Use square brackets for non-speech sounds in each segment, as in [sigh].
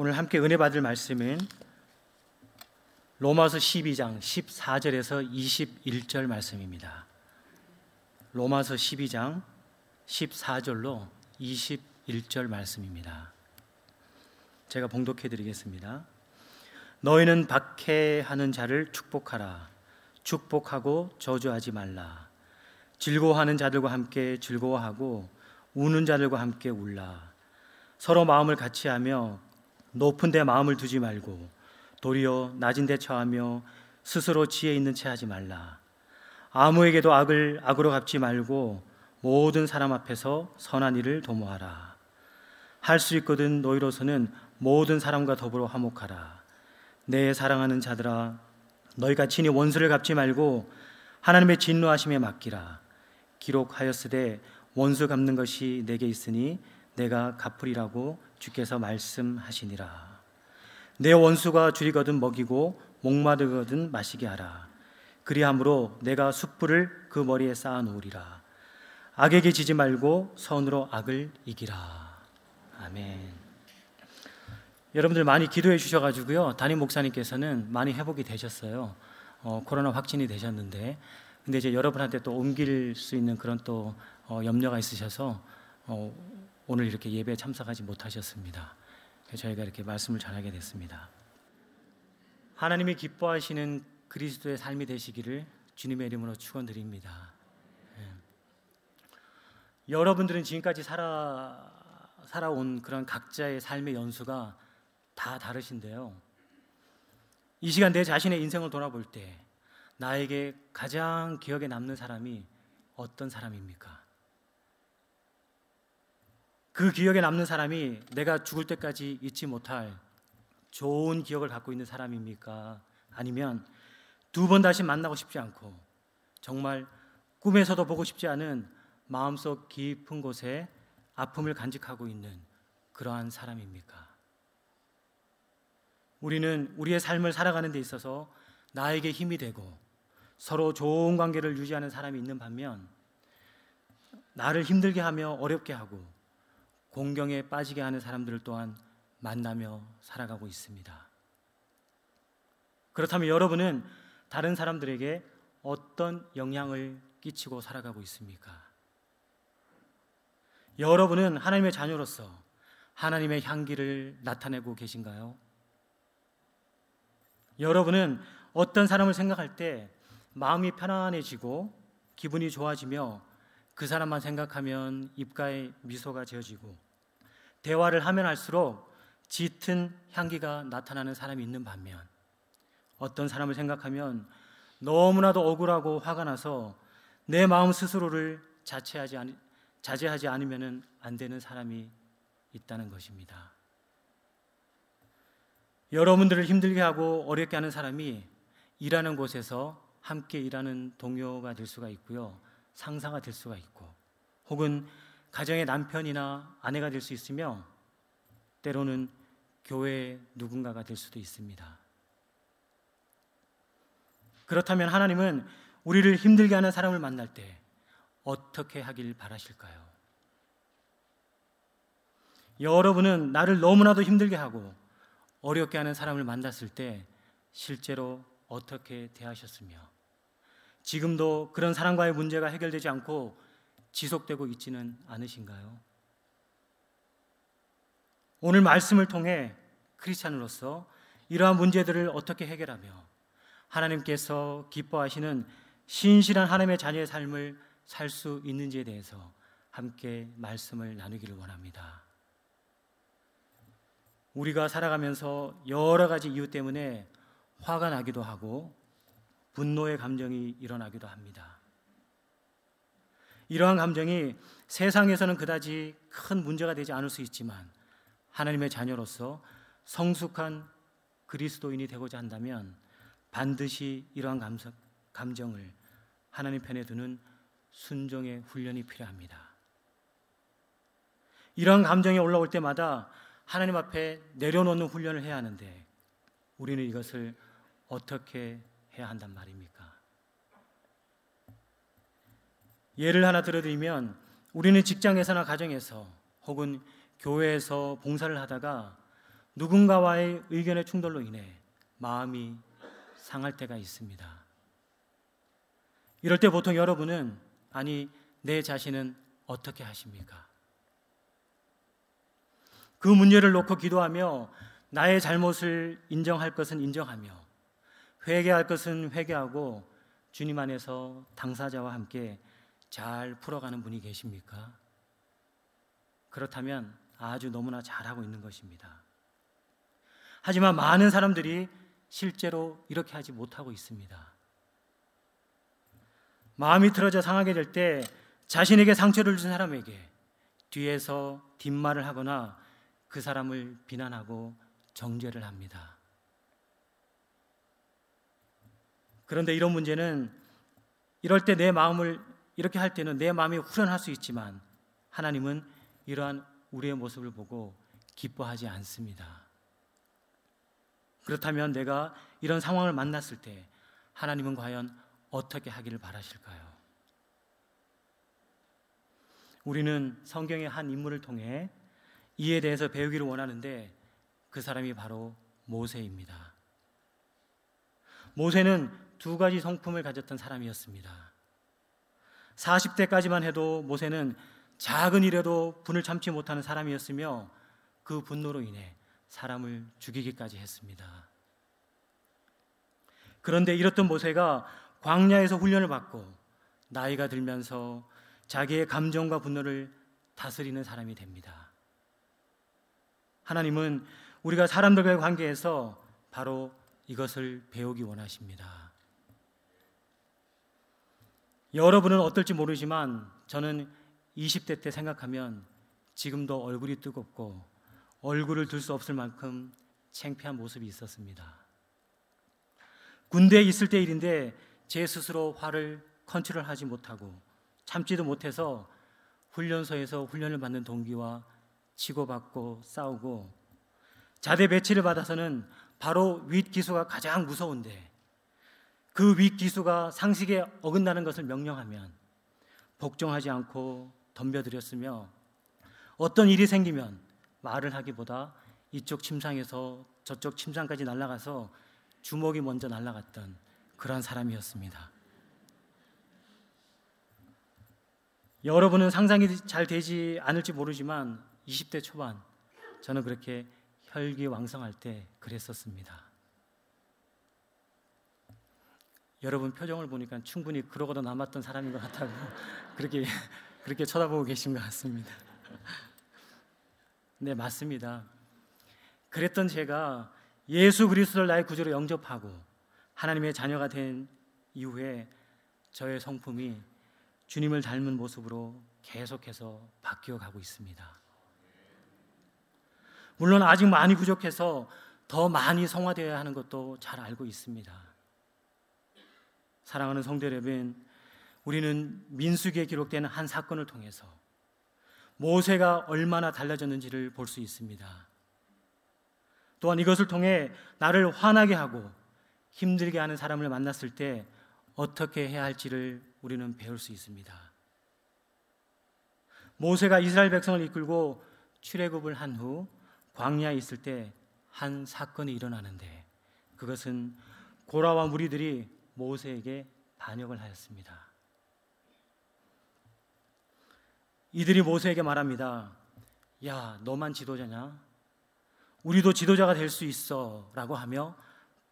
오늘 함께 은혜 받을 말씀은 로마서 12장 14절에서 21절 말씀입니다. 로마서 12장 14절로 21절 말씀입니다. 제가 봉독해 드리겠습니다. 너희는 박해하는 자를 축복하라. 축복하고 저주하지 말라. 즐거워하는 자들과 함께 즐거워하고 우는 자들과 함께 울라. 서로 마음을 같이 하며 높은 데 마음을 두지 말고 도리어 낮은 데 처하며 스스로 지혜 있는 채 하지 말라. 아무에게도 악을 악으로 갚지 말고 모든 사람 앞에서 선한 일을 도모하라. 할 수 있거든 너희로서는 모든 사람과 더불어 화목하라. 내 사랑하는 자들아 너희가 친히 원수를 갚지 말고 하나님의 진노하심에 맡기라. 기록하였으되 원수 갚는 것이 내게 있으니 내가 갚으리라고 주께서 말씀하시니라. 내 원수가 줄이거든 먹이고 목마르거든 마시게 하라. 그리함으로 내가 숯불을 그 머리에 쌓아 놓으리라. 악에게 지지 말고 선으로 악을 이기라. 아멘. 여러분들 많이 기도해 주셔가지고요. 담임 목사님께서는 많이 회복이 되셨어요. 어, 코로나 확진이 되셨는데, 근데 이제 여러분한테 또 옮길 수 있는 그런 또 어, 염려가 있으셔서 어, 오늘 이렇게 예배에 참석하지 못하셨습니다. 저희가 이렇게 말씀을 전하게 됐습니다. 하나님이 기뻐하시는 그리스도의 삶이 되시기를 주님의 이름으로 축원드립니다. 예. 여러분들은 지금까지 살아 살아온 그런 각자의 삶의 연수가 다 다르신데요. 이 시간 내 자신의 인생을 돌아볼 때 나에게 가장 기억에 남는 사람이 어떤 사람입니까? 그 기억에 남는 사람이 내가 죽을 때까지 잊지 못할 좋은 기억을 갖고 있는 사람입니까? 아니면 두 번 다시 만나고 싶지 않고 정말 꿈에서도 보고 싶지 않은 마음속 깊은 곳에 아픔을 간직하고 있는 그러한 사람입니까? 우리는 우리의 삶을 살아가는 데 있어서 나에게 힘이 되고 서로 좋은 관계를 유지하는 사람이 있는 반면 나를 힘들게 하며 어렵게 하고 공경에 빠지게 하는 사람들을 또한 만나며 살아가고 있습니다. 그렇다면 여러분은 다른 사람들에게 어떤 영향을 끼치고 살아가고 있습니까? 여러분은 하나님의 자녀로서 하나님의 향기를 나타내고 계신가요? 여러분은 어떤 사람을 생각할 때 마음이 편안해지고 기분이 좋아지며 그 사람만 생각하면 입가에 미소가 지어지고 대화를 하면 할수록 짙은 향기가 나타나는 사람이 있는 반면 어떤 사람을 생각하면 너무나도 억울하고 화가 나서 내 마음 스스로를 자체하지 않, 자제하지 않으면 안 되는 사람이 있다는 것입니다. 여러분들을 힘들게 하고 어렵게 하는 사람이 일하는 곳에서 함께 일하는 동료가 될 수가 있고요. 상사가 될 수가 있고 혹은 가정의 남편이나 아내가 될 수 있으며 때로는 교회의 누군가가 될 수도 있습니다. 그렇다면 하나님은 우리를 힘들게 하는 사람을 만날 때 어떻게 하길 바라실까요? 여러분은 나를 너무나도 힘들게 하고 어렵게 하는 사람을 만났을 때 실제로 어떻게 대하셨으며 지금도 그런 사람과의 문제가 해결되지 않고 지속되고 있지는 않으신가요? 오늘 말씀을 통해 크리스찬으로서 이러한 문제들을 어떻게 해결하며 하나님께서 기뻐하시는 신실한 하나님의 자녀의 삶을 살 수 있는지에 대해서 함께 말씀을 나누기를 원합니다. 우리가 살아가면서 여러 가지 이유 때문에 화가 나기도 하고 분노의 감정이 일어나기도 합니다. 이러한 감정이 세상에서는 그다지 큰 문제가 되지 않을 수 있지만 하나님의 자녀로서 성숙한 그리스도인이 되고자 한다면 반드시 이러한 감성, 감정을 하나님 편에 두는 순종의 훈련이 필요합니다. 이러한 감정이 올라올 때마다 하나님 앞에 내려놓는 훈련을 해야 하는데 우리는 이것을 어떻게 해야 한단 말입니까? 예를 하나 들어드리면 우리는 직장에서나 가정에서 혹은 교회에서 봉사를 하다가 누군가와의 의견의 충돌로 인해 마음이 상할 때가 있습니다. 이럴 때 보통 여러분은 아니 내 자신은 어떻게 하십니까? 그 문제를 놓고 기도하며 나의 잘못을 인정할 것은 인정하며 회개할 것은 회개하고 주님 안에서 당사자와 함께 잘 풀어가는 분이 계십니까? 그렇다면 아주 너무나 잘하고 있는 것입니다. 하지만 많은 사람들이 실제로 이렇게 하지 못하고 있습니다. 마음이 틀어져 상하게 될 때 자신에게 상처를 준 사람에게 뒤에서 뒷말을 하거나 그 사람을 비난하고 정죄를 합니다. 그런데 이런 문제는 이럴 때 내 마음을 이렇게 할 때는 내 마음이 후련할 수 있지만 하나님은 이러한 우리의 모습을 보고 기뻐하지 않습니다. 그렇다면 내가 이런 상황을 만났을 때 하나님은 과연 어떻게 하기를 바라실까요? 우리는 성경의 한 인물을 통해 이에 대해서 배우기를 원하는데 그 사람이 바로 모세입니다. 모세는 두 가지 성품을 가졌던 사람이었습니다. 40대까지만 해도 모세는 작은 일에도 분을 참지 못하는 사람이었으며 그 분노로 인해 사람을 죽이기까지 했습니다. 그런데 이렇던 모세가 광야에서 훈련을 받고 나이가 들면서 자기의 감정과 분노를 다스리는 사람이 됩니다. 하나님은 우리가 사람들과의 관계에서 바로 이것을 배우기 원하십니다. 여러분은 어떨지 모르지만 저는 20대 때 생각하면 지금도 얼굴이 뜨겁고 얼굴을 들 수 없을 만큼 창피한 모습이 있었습니다. 군대에 있을 때 일인데 제 스스로 화를 컨트롤하지 못하고 참지도 못해서 훈련소에서 훈련을 받는 동기와 치고받고 싸우고 자대 배치를 받아서는 바로 윗 기수가 가장 무서운데 그 윗 기수가 상식에 어긋나는 것을 명령하면 복종하지 않고 덤벼들였으며 어떤 일이 생기면 말을 하기보다 이쪽 침상에서 저쪽 침상까지 날아가서 주먹이 먼저 날아갔던 그런 사람이었습니다. 여러분은 상상이 잘 되지 않을지 모르지만 20대 초반 저는 그렇게 혈기왕성할 때 그랬었습니다. 여러분 표정을 보니까 충분히 그러고도 남았던 사람인 것 같다고 [laughs] 그렇게 그렇게 쳐다보고 계신 것 같습니다. 네, 맞습니다. 그랬던 제가 예수 그리스도를 나의 구주로 영접하고 하나님의 자녀가 된 이후에 저의 성품이 주님을 닮은 모습으로 계속해서 바뀌어 가고 있습니다. 물론 아직 많이 부족해서 더 많이 성화되어야 하는 것도 잘 알고 있습니다. 사랑하는 성도 여러분, 우리는 민수기에 기록된 한 사건을 통해서 모세가 얼마나 달라졌는지를 볼 수 있습니다. 또한 이것을 통해 나를 화나게 하고 힘들게 하는 사람을 만났을 때 어떻게 해야 할지를 우리는 배울 수 있습니다. 모세가 이스라엘 백성을 이끌고 출애굽을 한 후 광야에 있을 때 한 사건이 일어나는데 그것은 고라와 무리들이 모세에게 반역을 하였습니다. 이들이 모세에게 말합니다. 야, 너만 지도자냐? 우리도 지도자가 될 수 있어. 라고 하며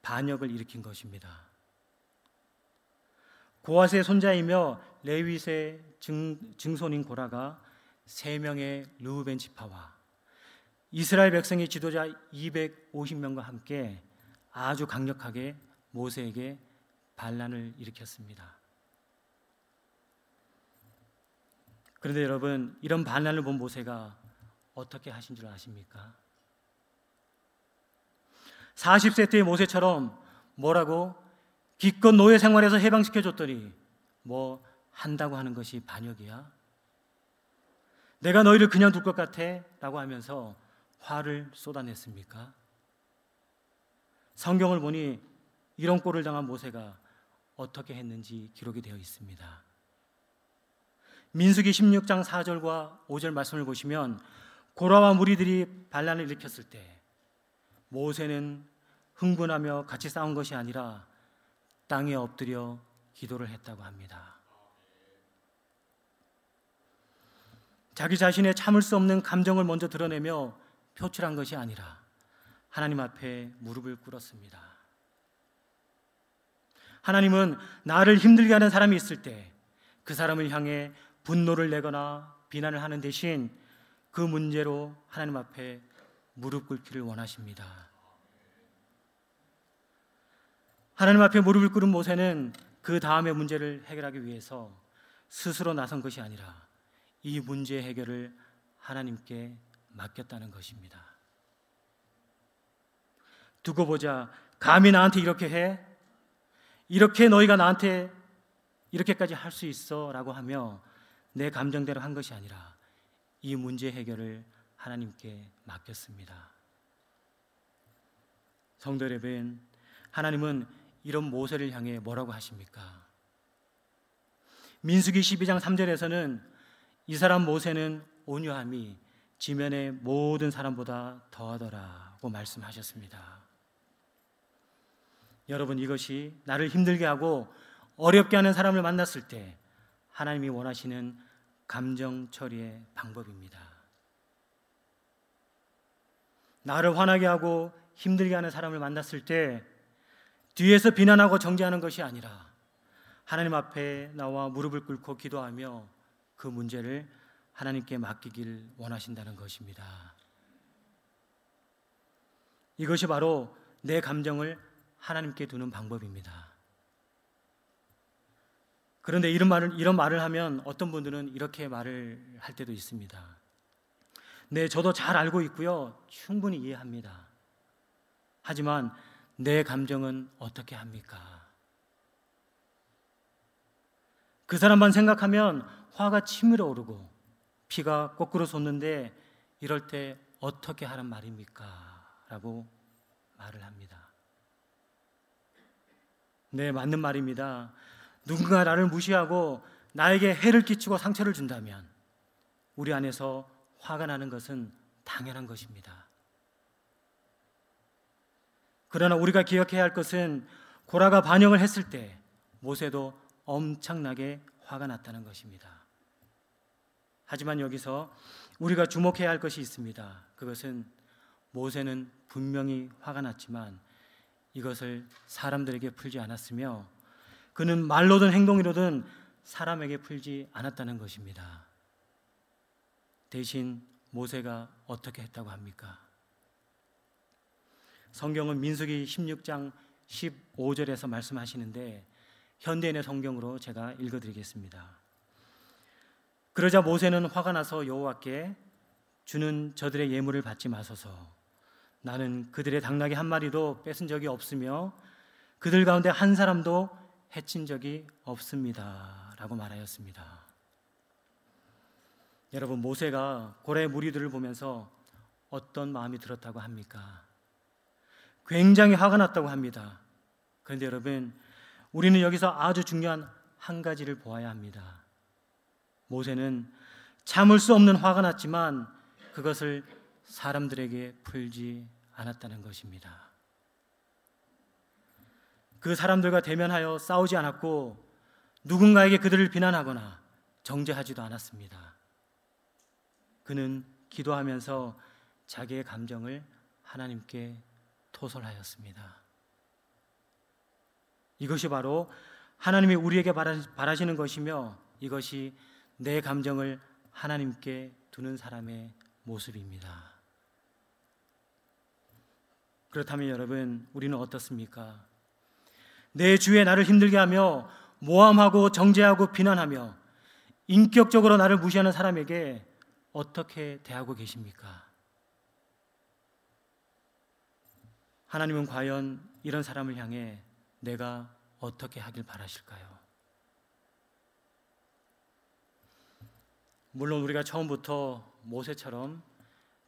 반역을 일으킨 것입니다. 고아스의 손자이며 레위세 증, 증손인 고라가 세 명의 르우벤 지파와 이스라엘 백성의 지도자 250명과 함께 아주 강력하게 모세에게 반란을 일으켰습니다. 그런데 여러분, 이런 반란을 본 모세가 어떻게 하신 줄 아십니까? 40세 때의 모세처럼 뭐라고 기껏 노예 생활에서 해방시켜 줬더니 뭐 한다고 하는 것이 반역이야? 내가 너희를 그냥 둘 것 같아? 라고 하면서 화를 쏟아냈습니까? 성경을 보니 이런 꼴을 당한 모세가 어떻게 했는지 기록이 되어 있습니다. 민수기 16장 4절과 5절 말씀을 보시면 고라와 무리들이 반란을 일으켰을 때 모세는 흥분하며 같이 싸운 것이 아니라 땅에 엎드려 기도를 했다고 합니다. 자기 자신의 참을 수 없는 감정을 먼저 드러내며 표출한 것이 아니라 하나님 앞에 무릎을 꿇었습니다. 하나님은 나를 힘들게 하는 사람이 있을 때 그 사람을 향해 분노를 내거나 비난을 하는 대신 그 문제로 하나님 앞에 무릎 꿇기를 원하십니다. 하나님 앞에 무릎을 꿇은 모세는 그 다음의 문제를 해결하기 위해서 스스로 나선 것이 아니라 이 문제 해결을 하나님께 맡겼다는 것입니다. 두고 보자. 감히 나한테 이렇게 해? 이렇게 너희가 나한테 이렇게까지 할 수 있어? 라고 하며 내 감정대로 한 것이 아니라 이 문제 해결을 하나님께 맡겼습니다. 성도 여러분, 하나님은 이런 모세를 향해 뭐라고 하십니까? 민수기 12장 3절에서는 이 사람 모세는 온유함이 지면의 모든 사람보다 더하더라고 말씀하셨습니다. 여러분 이것이 나를 힘들게 하고 어렵게 하는 사람을 만났을 때 하나님이 원하시는 감정 처리의 방법입니다. 나를 화나게 하고 힘들게 하는 사람을 만났을 때 뒤에서 비난하고 정죄하는 것이 아니라 하나님 앞에 나와 무릎을 꿇고 기도하며 그 문제를 하나님께 맡기길 원하신다는 것입니다. 이것이 바로 내 감정을 하나님께 두는 방법입니다. 그런데 이런 말을 이런 말을 하면 어떤 분들은 이렇게 말을 할 때도 있습니다. 네, 저도 잘 알고 있고요. 충분히 이해합니다. 하지만 내 감정은 어떻게 합니까? 그 사람만 생각하면 화가 치밀어 오르고 피가 거꾸로 솟는데 이럴 때 어떻게 하란 말입니까? 라고 말을 합니다. 네, 맞는 말입니다. 누군가 나를 무시하고 나에게 해를 끼치고 상처를 준다면 우리 안에서 화가 나는 것은 당연한 것입니다. 그러나 우리가 기억해야 할 것은 고라가 반역을 했을 때 모세도 엄청나게 화가 났다는 것입니다. 하지만 여기서 우리가 주목해야 할 것이 있습니다. 그것은 모세는 분명히 화가 났지만 이것을 사람들에게 풀지 않았으며 그는 말로든 행동으로든 사람에게 풀지 않았다는 것입니다. 대신 모세가 어떻게 했다고 합니까? 성경은 민수기 16장 15절에서 말씀하시는데 현대인의 성경으로 제가 읽어 드리겠습니다. 그러자 모세는 화가 나서 여호와께 주는 저들의 예물을 받지 마소서. 나는 그들의 당나귀 한 마리도 뺏은 적이 없으며 그들 가운데 한 사람도 해친 적이 없습니다. 라고 말하였습니다. 여러분, 모세가 고래 무리들을 보면서 어떤 마음이 들었다고 합니까? 굉장히 화가 났다고 합니다. 그런데 여러분, 우리는 여기서 아주 중요한 한 가지를 보아야 합니다. 모세는 참을 수 없는 화가 났지만 그것을 사람들에게 풀지 않았다는 것입니다. 그 사람들과 대면하여 싸우지 않았고 누군가에게 그들을 비난하거나 정죄하지도 않았습니다. 그는 기도하면서 자기의 감정을 하나님께 토설하였습니다. 이것이 바로 하나님이 우리에게 바라시는 것이며 이것이 내 감정을 하나님께 두는 사람의 모습입니다. 그렇다면 여러분, 우리는 어떻습니까? 내 주에 나를 힘들게 하며 모함하고 정죄하고 비난하며 인격적으로 나를 무시하는 사람에게 어떻게 대하고 계십니까? 하나님은 과연 이런 사람을 향해 내가 어떻게 하길 바라실까요? 물론 우리가 처음부터 모세처럼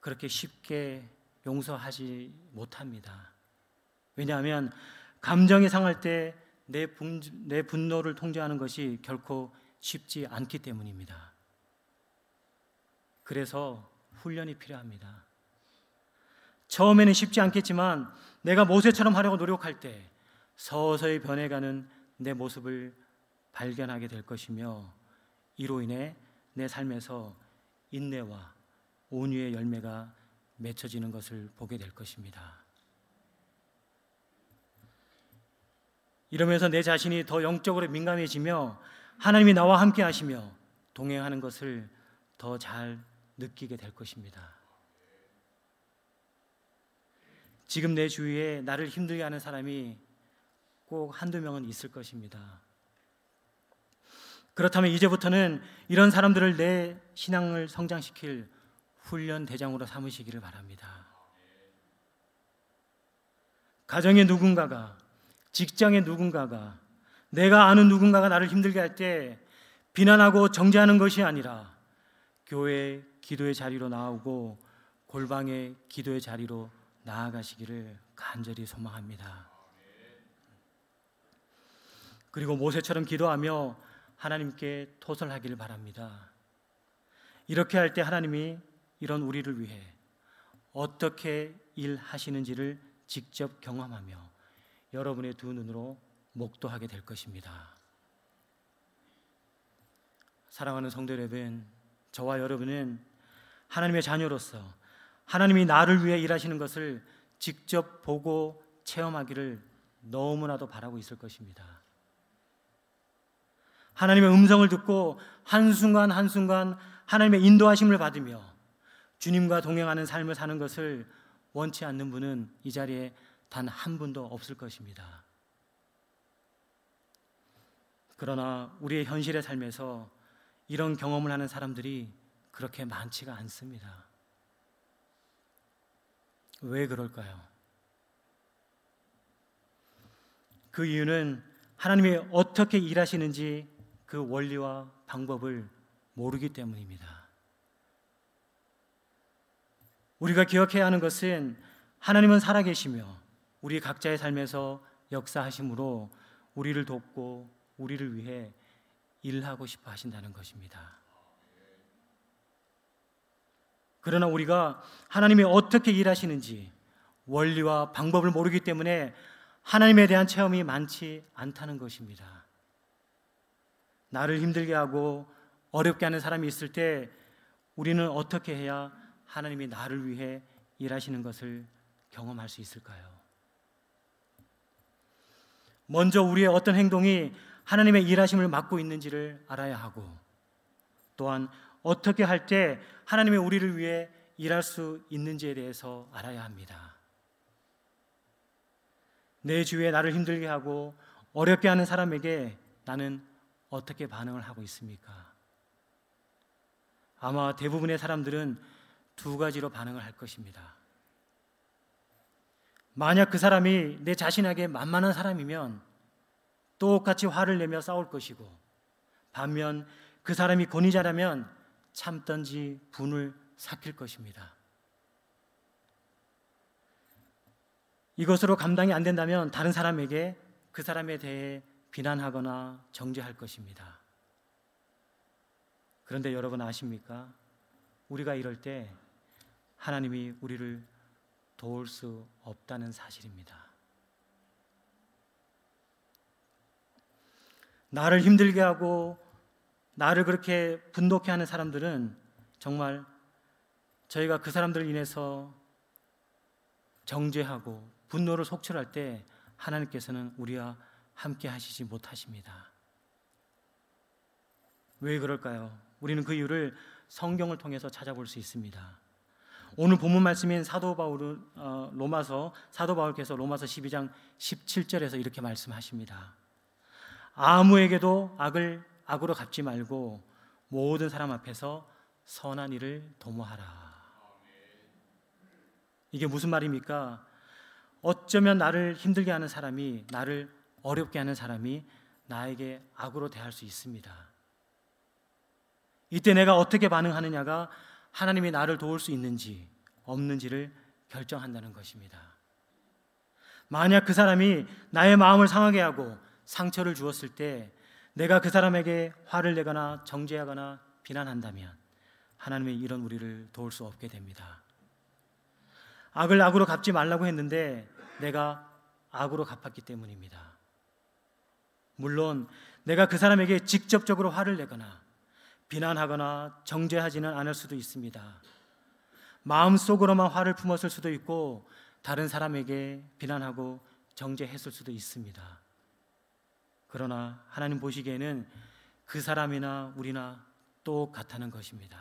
그렇게 쉽게 용서하지 못합니다. 왜냐하면 감정이 상할 때내내 분노를 통제하는 것이 결코 쉽지 않기 때문입니다. 그래서 훈련이 필요합니다. 처음에는 쉽지 않겠지만 내가 모세처럼 하려고 노력할 때 서서히 변해가는 내 모습을 발견하게 될 것이며 이로 인해 내 삶에서 인내와 온유의 열매가 맺혀지는 것을 보게 될 것입니다. 이러면서 내 자신이 더 영적으로 민감해지며 하나님이 나와 함께 하시며 동행하는 것을 더 잘 느끼게 될 것입니다. 지금 내 주위에 나를 힘들게 하는 사람이 꼭 한두 명은 있을 것입니다. 그렇다면 이제부터는 이런 사람들을 내 신앙을 성장시킬 훈련 대장으로 삼으시기를 바랍니다. 가정의 누군가가, 직장의 누군가가, 내가 아는 누군가가 나를 힘들게 할 때 비난하고 정죄하는 것이 아니라 교회 기도의 자리로 나오고 골방의 기도의 자리로 나아가시기를 간절히 소망합니다. 그리고 모세처럼 기도하며 하나님께 토설하기를 바랍니다. 이렇게 할 때 하나님이 이런 우리를 위해 어떻게 일하시는지를 직접 경험하며 여러분의 두 눈으로 목도하게 될 것입니다. 사랑하는 성도 여러분, 저와 여러분은 하나님의 자녀로서 하나님이 나를 위해 일하시는 것을 직접 보고 체험하기를 너무나도 바라고 있을 것입니다. 하나님의 음성을 듣고 한순간 한순간 하나님의 인도하심을 받으며 주님과 동행하는 삶을 사는 것을 원치 않는 분은 이 자리에 단 한 분도 없을 것입니다. 그러나 우리의 현실의 삶에서 이런 경험을 하는 사람들이 그렇게 많지가 않습니다. 왜 그럴까요? 그 이유는 하나님이 어떻게 일하시는지 그 원리와 방법을 모르기 때문입니다. 우리가 기억해야 하는 것은 하나님은 살아계시며 우리 각자의 삶에서 역사하심으로 우리를 돕고 우리를 위해 일하고 싶어 하신다는 것입니다. 그러나 우리가 하나님이 어떻게 일하시는지 원리와 방법을 모르기 때문에 하나님에 대한 체험이 많지 않다는 것입니다. 나를 힘들게 하고 어렵게 하는 사람이 있을 때 우리는 어떻게 해야 하나님이 나를 위해 일하시는 것을 경험할 수 있을까요? 먼저 우리의 어떤 행동이 하나님의 일하심을 맡고 있는지를 알아야 하고 또한 어떻게 할 때 하나님이 우리를 위해 일할 수 있는지에 대해서 알아야 합니다. 내 주위에 나를 힘들게 하고 어렵게 하는 사람에게 나는 어떻게 반응을 하고 있습니까? 아마 대부분의 사람들은 두 가지로 반응을 할 것입니다. 만약 그 사람이 내 자신에게 만만한 사람이면 똑같이 화를 내며 싸울 것이고 반면 그 사람이 권위자라면 참던지 분을 삭힐 것입니다. 이것으로 감당이 안 된다면 다른 사람에게 그 사람에 대해 비난하거나 정죄할 것입니다. 그런데 여러분 아십니까? 우리가 이럴 때 하나님이 우리를 도울 수 없다는 사실입니다. 나를 힘들게 하고 나를 그렇게 분노케 하는 사람들은 정말 저희가 그 사람들을 인해서 정죄하고 분노를 속출할 때 하나님께서는 우리와 함께 하시지 못하십니다. 왜 그럴까요? 우리는 그 이유를 성경을 통해서 찾아볼 수 있습니다. 오늘 본문 말씀인 사도 바울 어, 로마서 사도 바울께서 로마서 12장 17절에서 이렇게 말씀하십니다. 아무에게도 악을 악으로 갚지 말고 모든 사람 앞에서 선한 일을 도모하라. 이게 무슨 말입니까? 어쩌면 나를 힘들게 하는 사람이 나를 어렵게 하는 사람이 나에게 악으로 대할 수 있습니다. 이때 내가 어떻게 반응하느냐가 하나님이 나를 도울 수 있는지 없는지를 결정한다는 것입니다. 만약 그 사람이 나의 마음을 상하게 하고 상처를 주었을 때 내가 그 사람에게 화를 내거나 정죄하거나 비난한다면 하나님의 이런 우리를 도울 수 없게 됩니다. 악을 악으로 갚지 말라고 했는데 내가 악으로 갚았기 때문입니다. 물론 내가 그 사람에게 직접적으로 화를 내거나 비난하거나 정죄하지는 않을 수도 있습니다. 마음속으로만 화를 품었을 수도 있고 다른 사람에게 비난하고 정죄했을 수도 있습니다. 그러나 하나님 보시기에는 그 사람이나 우리나 똑같다는 것입니다.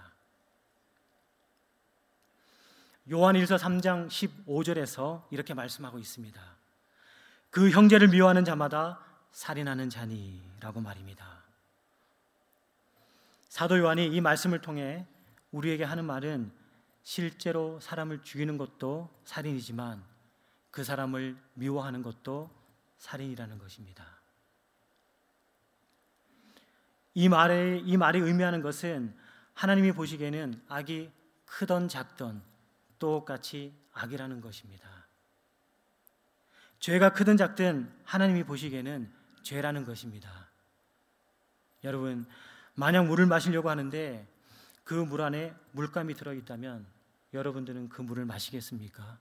요한 1서 3장 15절에서 이렇게 말씀하고 있습니다. 그 형제를 미워하는 자마다 살인하는 자니라고 말입니다. 사도 요한이 이 말씀을 통해 우리에게 하는 말은 실제로 사람을 죽이는 것도 살인이지만 그 사람을 미워하는 것도 살인이라는 것입니다. 이 말에 이 말이 의미하는 것은 하나님이 보시기에는 악이 크던 작던 똑같이 악이라는 것입니다. 죄가 크든 작든 하나님이 보시기에는 죄라는 것입니다. 여러분, 만약 물을 마시려고 하는데 그 물 안에 물감이 들어 있다면 여러분들은 그 물을 마시겠습니까?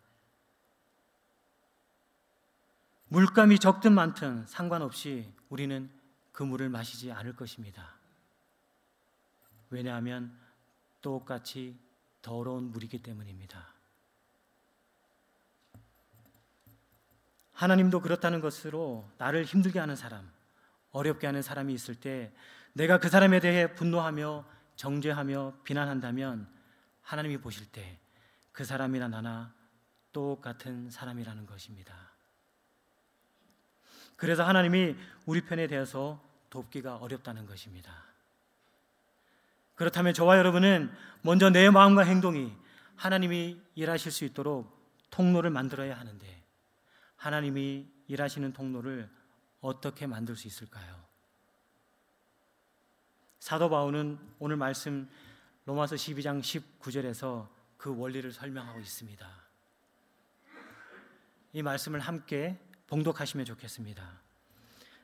물감이 적든 많든 상관없이 우리는 그 물을 마시지 않을 것입니다. 왜냐하면 똑같이 더러운 물이기 때문입니다. 하나님도 그렇다는 것으로 나를 힘들게 하는 사람, 어렵게 하는 사람이 있을 때 내가 그 사람에 대해 분노하며 정죄하며 비난한다면 하나님이 보실 때 그 사람이나 나나 똑같은 사람이라는 것입니다. 그래서 하나님이 우리 편에 대해서 돕기가 어렵다는 것입니다. 그렇다면 저와 여러분은 먼저 내 마음과 행동이 하나님이 일하실 수 있도록 통로를 만들어야 하는데 하나님이 일하시는 통로를 어떻게 만들 수 있을까요? 사도 바울은 오늘 말씀 로마서 12장 19절에서 그 원리를 설명하고 있습니다. 이 말씀을 함께 봉독하시면 좋겠습니다.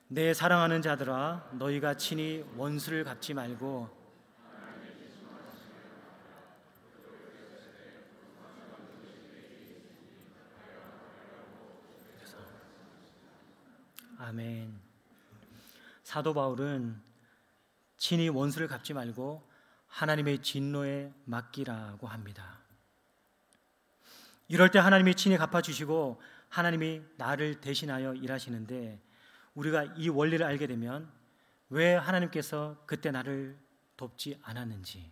내 사랑하는 자들아 너희가 친히 원수를 갚지 말고 아멘. 사도 바울은 친히 원수를 갚지 말고 하나님의 진노에 맡기라고 합니다. 이럴 때 하나님이 친히 갚아주시고 하나님이 나를 대신하여 일하시는데 우리가 이 원리를 알게 되면 왜 하나님께서 그때 나를 돕지 않았는지,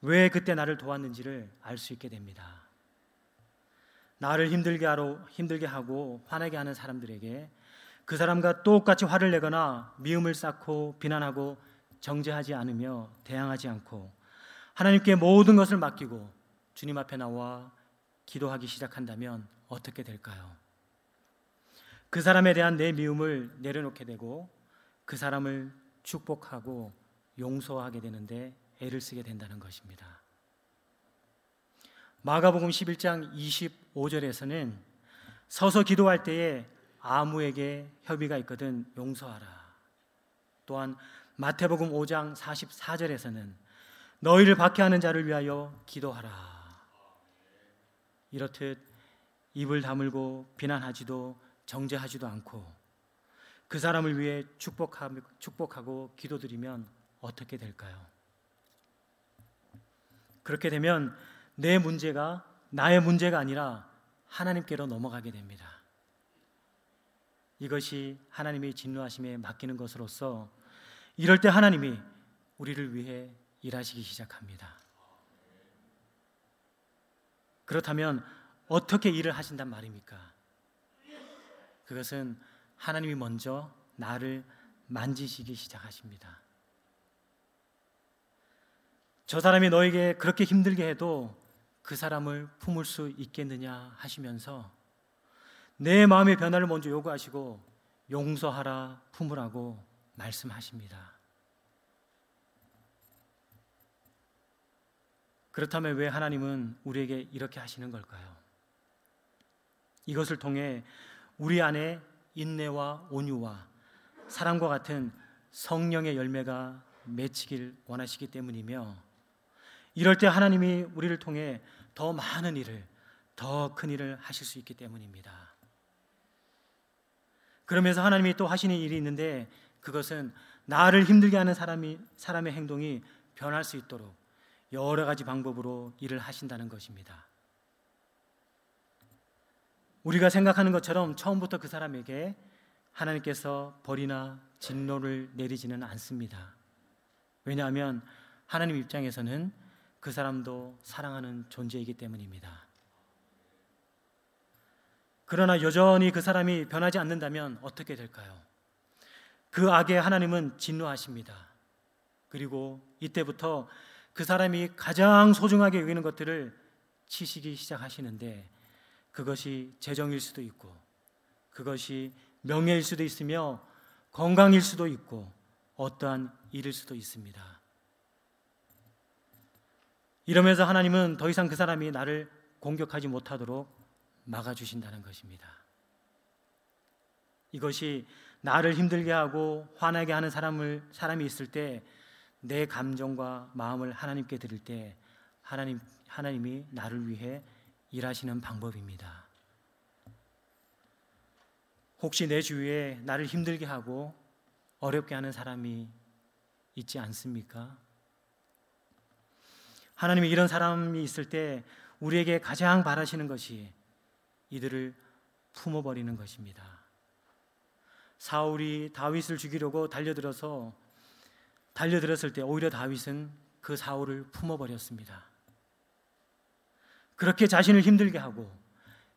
왜 그때 나를 도왔는지를 알 수 있게 됩니다. 나를 힘들게 하러 힘들게 하고 화나게 하는 사람들에게 그 사람과 똑같이 화를 내거나 미움을 쌓고 비난하고 정죄하지 않으며 대항하지 않고 하나님께 모든 것을 맡기고 주님 앞에 나와 기도하기 시작한다면 어떻게 될까요? 그 사람에 대한 내 미움을 내려놓게 되고 그 사람을 축복하고 용서하게 되는데 애를 쓰게 된다는 것입니다. 마가복음 11장 25절에서는 서서 기도할 때에 아무에게 협의가 있거든 용서하라. 또한 마태복음 5장 44절에서는 너희를 박해하는 자를 위하여 기도하라. 이렇듯 입을 다물고 비난하지도 정죄하지도 않고 그 사람을 위해 축복하고, 기도드리면 어떻게 될까요? 그렇게 되면 내 문제가 나의 문제가 아니라 하나님께로 넘어가게 됩니다. 이것이 하나님의 진노하심에 맡기는 것으로서 이럴 때 하나님이 우리를 위해 일하시기 시작합니다. 그렇다면 어떻게 일을 하신단 말입니까? 그것은 하나님이 먼저 나를 만지시기 시작하십니다. 저 사람이 너에게 그렇게 힘들게 해도 그 사람을 품을 수 있겠느냐 하시면서 내 마음의 변화를 먼저 요구하시고 용서하라 품으라고 말씀하십니다. 그렇다면 왜 하나님은 우리에게 이렇게 하시는 걸까요? 이것을 통해 우리 안에 인내와 온유와 사랑과 같은 성령의 열매가 맺히길 원하시기 때문이며 이럴 때 하나님이 우리를 통해 더 많은 일을 더 큰 일을 하실 수 있기 때문입니다. 그러면서 하나님이 또 하시는 일이 있는데 그것은 나를 힘들게 하는 사람이 사람의 행동이 변할 수 있도록 여러 가지 방법으로 일을 하신다는 것입니다. 우리가 생각하는 것처럼 처음부터 그 사람에게 하나님께서 벌이나 진노를 내리지는 않습니다. 왜냐하면 하나님 입장에서는 그 사람도 사랑하는 존재이기 때문입니다. 그러나 여전히 그 사람이 변하지 않는다면 어떻게 될까요? 그 악에 하나님은 진노하십니다. 그리고 이때부터 그 사람이 가장 소중하게 여기는 것들을 치시기 시작하시는데 그것이 재정일 수도 있고 그것이 명예일 수도 있으며 건강일 수도 있고 어떠한 일일 수도 있습니다. 이러면서 하나님은 더 이상 그 사람이 나를 공격하지 못하도록 막아주신다는 것입니다. 이것이 나를 힘들게 하고 화나게 하는 사람을, 사람이 있을 때 내 감정과 마음을 하나님께 드릴 때 하나님, 하나님이 나를 위해 일하시는 방법입니다. 혹시 내 주위에 나를 힘들게 하고 어렵게 하는 사람이 있지 않습니까? 하나님이 이런 사람이 있을 때 우리에게 가장 바라시는 것이 이들을 품어버리는 것입니다. 사울이 다윗을 죽이려고 달려들어서 달려들었을 때 오히려 다윗은 그 사울을 품어버렸습니다. 그렇게 자신을 힘들게 하고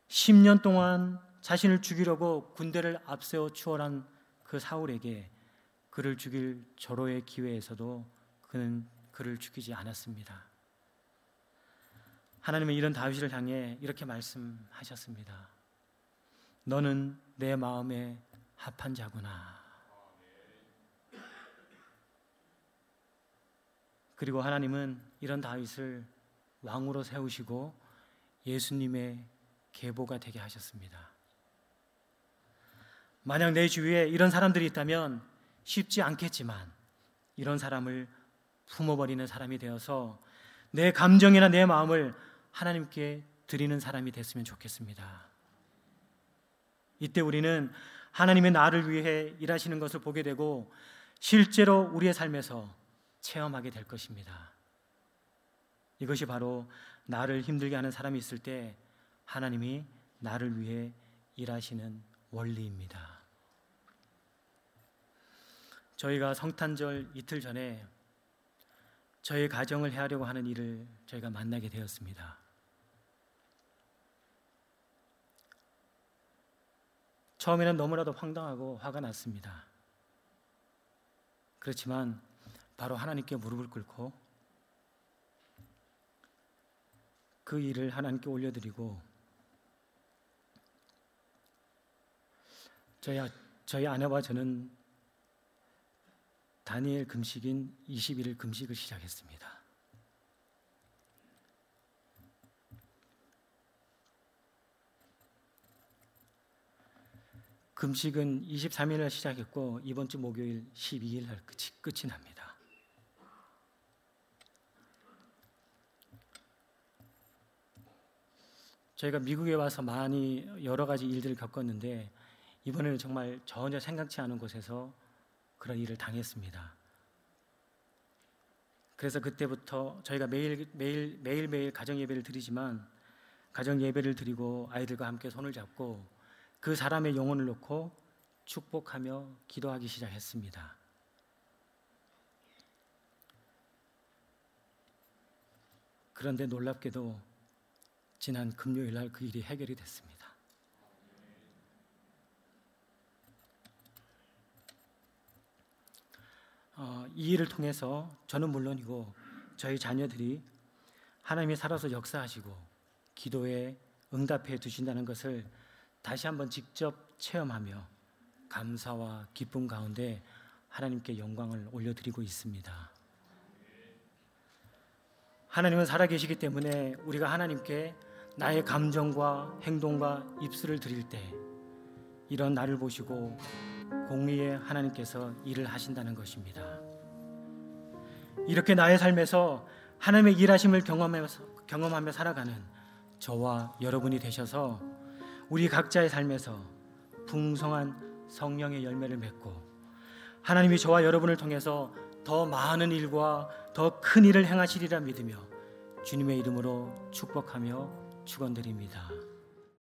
10년 동안 자신을 죽이려고 군대를 앞세워 추월한 그 사울에게 그를 죽일 절호의 기회에서도 그는 그를 죽이지 않았습니다. 하나님은 이런 다윗을 향해 이렇게 말씀하셨습니다. 너는 내 마음에 합한 자구나. 그리고 하나님은 이런 다윗을 왕으로 세우시고 예수님의 계보가 되게 하셨습니다. 만약 내 주위에 이런 사람들이 있다면 쉽지 않겠지만 이런 사람을 품어버리는 사람이 되어서 내 감정이나 내 마음을 하나님께 드리는 사람이 됐으면 좋겠습니다. 이때 우리는 하나님의 나를 위해 일하시는 것을 보게 되고 실제로 우리의 삶에서 체험하게 될 것입니다. 이것이 바로 나를 힘들게 하는 사람이 있을 때 하나님이 나를 위해 일하시는 원리입니다. 저희가 성탄절 이틀 전에 저희 가정을 해하려고 하는 일을 저희가 만나게 되었습니다. 처음에는 너무나도 황당하고 화가 났습니다. 그렇지만 바로 하나님께 무릎을 꿇고 그 일을 하나님께 올려드리고 저희, 저희 아내와 저는 다니엘 금식인 21일 금식을 시작했습니다. 금식은 23일 날 시작했고 이번 주 목요일 12일 날 끝이, 끝이 납니다. 저희가 미국에 와서 많이 여러 가지 일들을 겪었는데 이번에는 정말 전혀 생각지 않은 곳에서 그런 일을 당했습니다. 그래서 그때부터 저희가 매일 매일 매일 매일 가정 예배를 드리지만 가정 예배를 드리고 아이들과 함께 손을 잡고 그 사람의 영혼을 놓고 축복하며 기도하기 시작했습니다. 그런데 놀랍게도 지난 금요일 날 그 일이 해결이 됐습니다. 어, 이 일을 통해서 저는 물론이고 저희 자녀들이 하나님이 살아서 역사하시고 기도에 응답해 주신다는 것을 다시 한번 직접 체험하며 감사와 기쁨 가운데 하나님께 영광을 올려드리고 있습니다. 하나님은 살아계시기 때문에 우리가 하나님께 나의 감정과 행동과 입술을 드릴 때 이런 나를 보시고 공의의 하나님께서 일을 하신다는 것입니다. 이렇게 나의 삶에서 하나님의 일하심을 경험하면서, 경험하며 살아가는 저와 여러분이 되셔서 우리 각자의 삶에서 풍성한 성령의 열매를 맺고 하나님이 저와 여러분을 통해서 더 많은 일과 더 큰 일을 행하시리라 믿으며 주님의 이름으로 축복하며 축원드립니다.